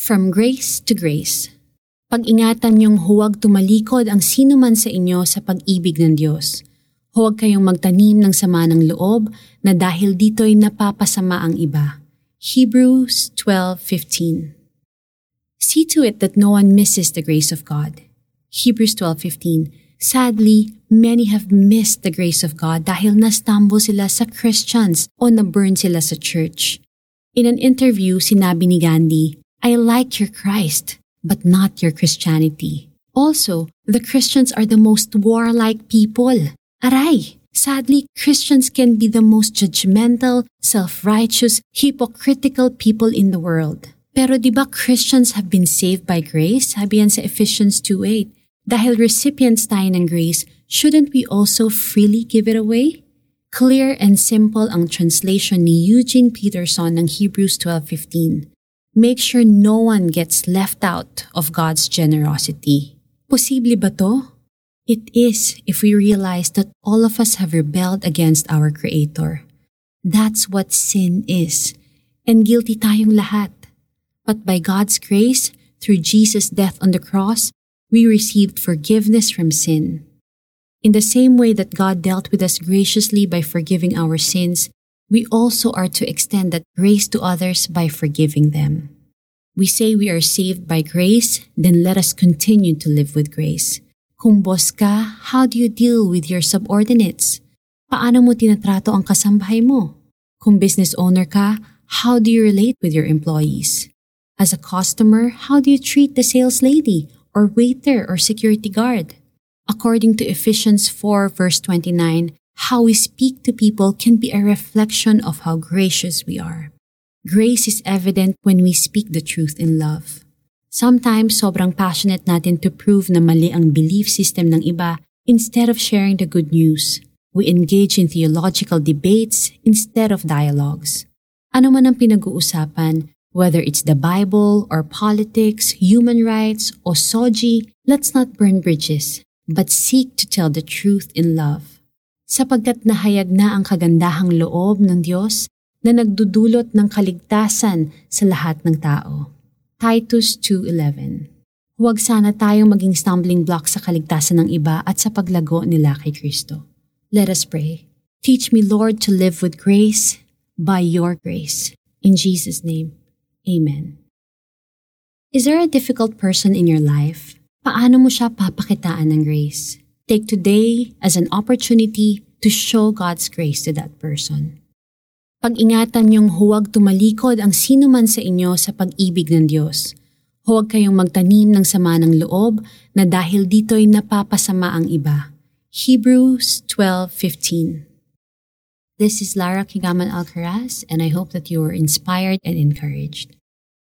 From grace to grace. Pag-ingatan niyong huwag tumalikod ang sino man sa inyo sa pag-ibig ng Diyos. Huwag kayong magtanim ng sama ng loob na dahil dito'y napapasama ang iba. Hebrews 12:15. See to it that no one misses the grace of God. Hebrews 12:15. Sadly, many have missed the grace of God dahil nastumble sila sa Christians o na-burn sila sa church. In an interview, sinabi ni Gandhi, I like your Christ, but not your Christianity. Also, the Christians are the most warlike people. Aray! Sadly, Christians can be the most judgmental, self-righteous, hypocritical people in the world. Pero di ba Christians have been saved by grace? Sabi yan sa Ephesians 2.8. Dahil recipients tayo ng grace, shouldn't we also freely give it away? Clear and simple ang translation ni Eugene Peterson ng Hebrews 12.15. Make sure no one gets left out of God's generosity. Posible ba to? It is if we realize that all of us have rebelled against our Creator. That's what sin is. And guilty tayong lahat. But by God's grace, through Jesus' death on the cross, we received forgiveness from sin. In the same way that God dealt with us graciously by forgiving our sins, we also are to extend that grace to others by forgiving them. We say we are saved by grace, then let us continue to live with grace. Kung ka, how do you deal with your subordinates? Paano mo tinatrato ang kasambahay mo? Kung business owner ka, how do you relate with your employees? As a customer, how do you treat the sales lady or waiter or security guard. According to Ephesians 4 verse 29, how we speak to people can be a reflection of how gracious we are. Grace is evident when we speak the truth in love. Sometimes sobrang passionate natin to prove na mali ang belief system ng iba instead of sharing the good news. We engage in theological debates instead of dialogues. Ano man ang pinag-uusapan, Whether it's the Bible or politics, human rights, or soji, let's not burn bridges, but seek to tell the truth in love. Sapagkat nahayag na ang kagandahang loob ng Diyos na nagdudulot ng kaligtasan sa lahat ng tao. Titus 2.11 Huwag sana tayong maging stumbling block sa kaligtasan ng iba at sa paglago nila kay Kristo. Let us pray. Teach me, Lord, to live with grace by your grace. In Jesus' name. Amen. Is there a difficult person in your life? Paano mo siya papakitaan ng grace? Take today as an opportunity to show God's grace to that person. Pag-ingatan niyong huwag tumalikod ang sino man sa inyo sa pag-ibig ng Diyos. Huwag kayong magtanim ng sama ng loob na dahil dito'y napapasama ang iba. Hebrews 12.15 This is Lara Kigaman Alcaraz, and I hope that you are inspired and encouraged.